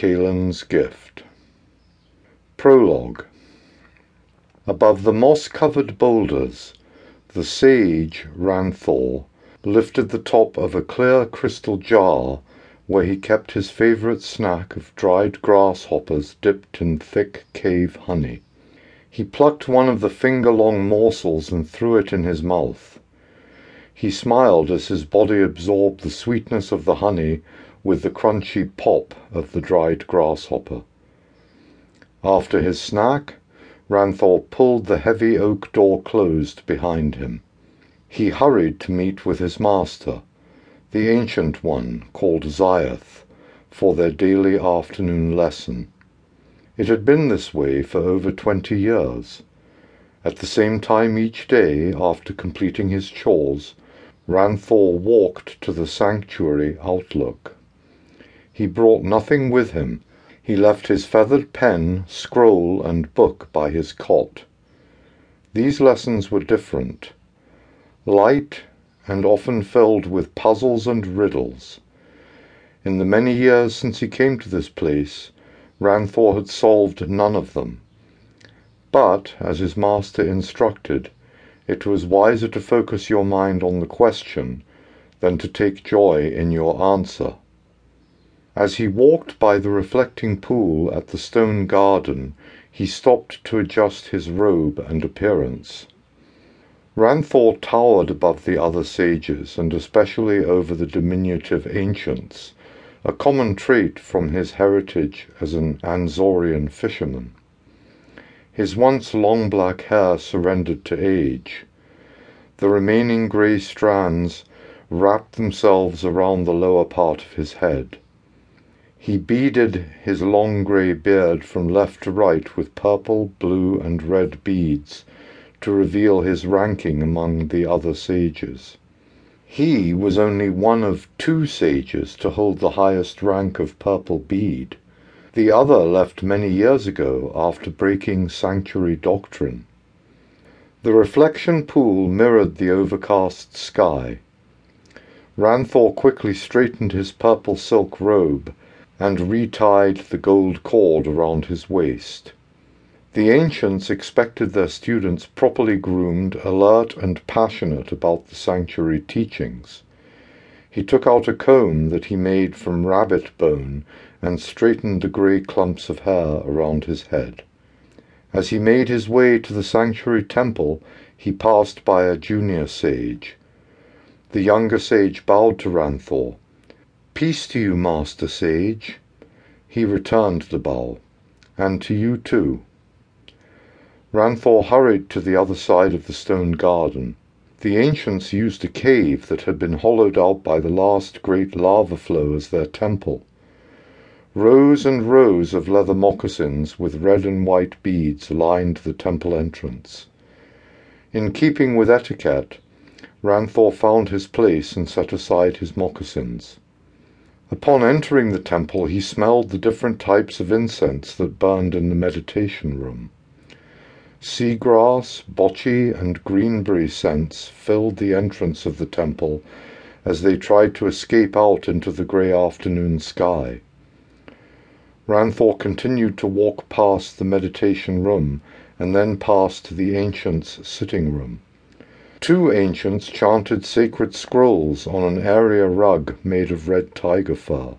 Kailan's Gift Prologue Above the moss-covered boulders, the sage, Ranthor, lifted the top of a clear crystal jar where he kept his favorite snack of dried grasshoppers dipped in thick cave honey. He plucked one of the finger-long morsels and threw it in his mouth. He smiled as his body absorbed the sweetness of the honey with the crunchy pop of the dried grasshopper. After his snack, Ranthor pulled the heavy oak door closed behind him. He hurried to meet with his master, the Ancient One called Ziath, for their daily afternoon lesson. It had been this way for over twenty years. At the same time each day, after completing his chores, Ranthor walked to the sanctuary outlook. He brought nothing with him. He left his feathered pen, scroll, and book by his cot. These lessons were different. Light and often filled with puzzles and riddles. In the many years since he came to this place, Ranthor had solved none of them. But, as his master instructed, it was wiser to focus your mind on the question than to take joy in your answer. As he walked by the reflecting pool at the stone garden, he stopped to adjust his robe and appearance. Ranthor towered above the other sages, and especially over the diminutive ancients, a common trait from his heritage as an Anzorian fisherman. His once long black hair surrendered to age. The remaining grey strands wrapped themselves around the lower part of his head. He beaded his long grey beard from left to right with purple, blue, and red beads to reveal his ranking among the other sages. He was only one of two sages to hold the highest rank of purple bead. The other left many years ago after breaking sanctuary doctrine. The reflection pool mirrored the overcast sky. Ranthor quickly straightened his purple silk robe and retied the gold cord around his waist. The ancients expected their students properly groomed, alert, and passionate about the sanctuary teachings. He took out a comb that he made from rabbit bone and straightened the grey clumps of hair around his head. As he made his way to the sanctuary temple, he passed by a junior sage. The younger sage bowed to Ranthor Peace to you, Master Sage. He returned the bow. And to you too. Ranthor hurried to the other side of the stone garden. The ancients used a cave that had been hollowed out by the last great lava flow as their temple. Rows and rows of leather moccasins with red and white beads lined the temple entrance. In keeping with etiquette, Ranthor found his place and set aside his moccasins. Upon entering the temple, he smelled the different types of incense that burned in the meditation room. Seagrass, bocce, and greenberry scents filled the entrance of the temple as they tried to escape out into the grey afternoon sky. Ranthor continued to walk past the meditation room and then past the ancients' sitting room. Two ancients chanted sacred scrolls on an area rug made of red tiger fur.